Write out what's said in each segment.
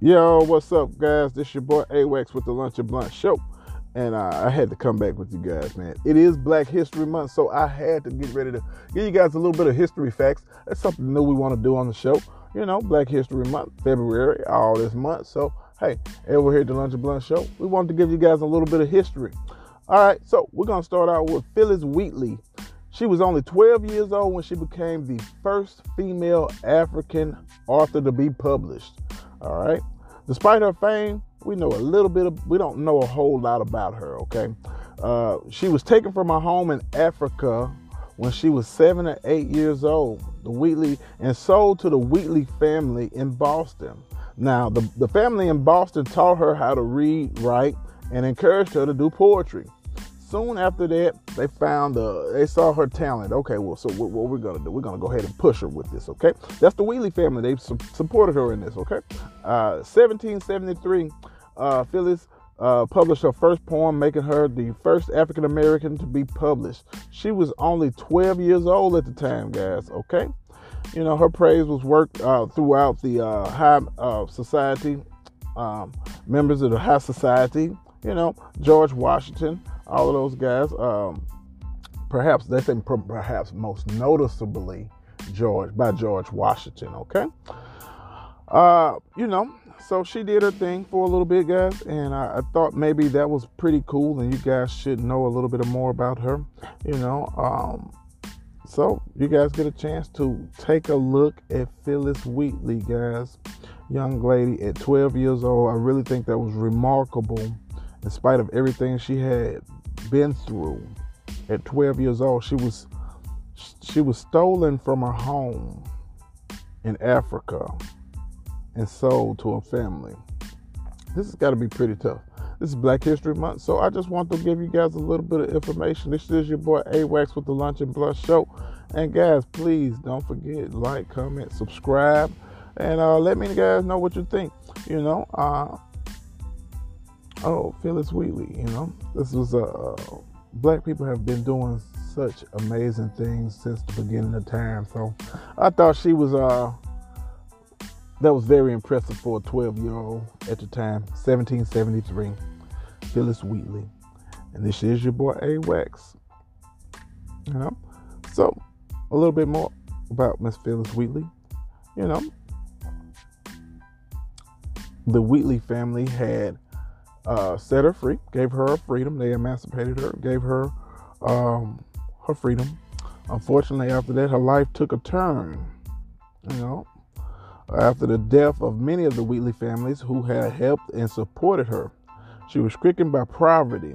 Yo, what's up, guys? This your boy AWAX with the Lunch and Blunt Show. And uh, I had to come back with you guys, man. It is Black History Month, so I had to get ready to give you guys a little bit of history facts. That's something new we want to do on the show. You know, Black History Month, February, all this month. So, hey, over here at the Lunch and Blunt Show, we wanted to give you guys a little bit of history. All right, so we're going to start out with Phillis Wheatley. She was only 12 years old when she became the first female African author to be published. All right. Despite her fame, we know a little bit of, we don't know a whole lot about her, okay? Uh, she was taken from her home in Africa when she was seven or eight years old, the Wheatley, and sold to the Wheatley family in Boston. Now, the, the family in Boston taught her how to read, write, and encouraged her to do poetry soon after that, they found uh, they saw her talent. Okay, well, so what, what, we're gonna do? We're gonna go ahead and push her with this. Okay, that's the Wheatley family. They su- supported her in this. Okay, uh, 1773, uh, Phillis uh, published her first poem, making her the first African American to be published. She was only 12 years old at the time, guys. Okay, you know her praise was worked uh, throughout the uh, high society. Um, members of the high society, you know, George Washington, all of those guys. Um, perhaps they think perhaps most noticeably George by George Washington. Okay, uh, you know, so she did her thing for a little bit, guys, and I, I, thought maybe that was pretty cool, and you guys should know a little bit more about her. You know, um, so you guys get a chance to take a look at Phillis Wheatley, guys, young lady at 12 years old. I really think that was remarkable, in spite of everything she had been through. At 12 years old, she was she was stolen from her home in Africa and sold to a family. This has got to be pretty tough. This is Black History Month, so I just want to give you guys a little bit of information. This is your boy AWAX with the Lunch and Blunt Show. And guys, please don't forget like, comment, subscribe, and uh, let me guys know what you think. You know, uh, oh, Phillis Wheatley, you know, this was a uh, black people have been doing such amazing things since the beginning of time. So I thought she was uh that was very impressive for a 12 year old at the time, 1773, Phillis Wheatley. And this is your boy AWAX. You know, so a little bit more about Miss Phillis Wheatley. You know, the Wheatley family had uh, set her free, gave her freedom. They emancipated her, gave her um, her freedom. Unfortunately, after that, her life took a turn. You know, after the death of many of the Wheatley families who had helped and supported her, she was stricken by poverty,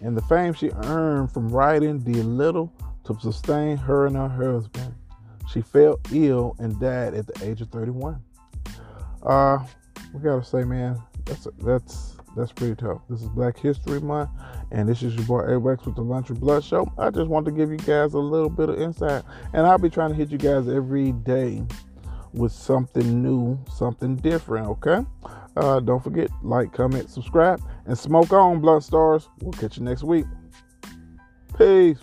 and the fame she earned from writing did little to sustain her and her husband. She fell ill and died at the age of 31. Uh, we gotta say, man, that's that's that's pretty tough. This is Black History Month, and this is your boy AWAX with the Lunch and Blunt Show. I just want to give you guys a little bit of insight, and I'll be trying to hit you guys every day with something new, something different, okay? Uh, don't forget, like, comment, subscribe, and smoke on, Blunt Stars. We'll catch you next week. Peace.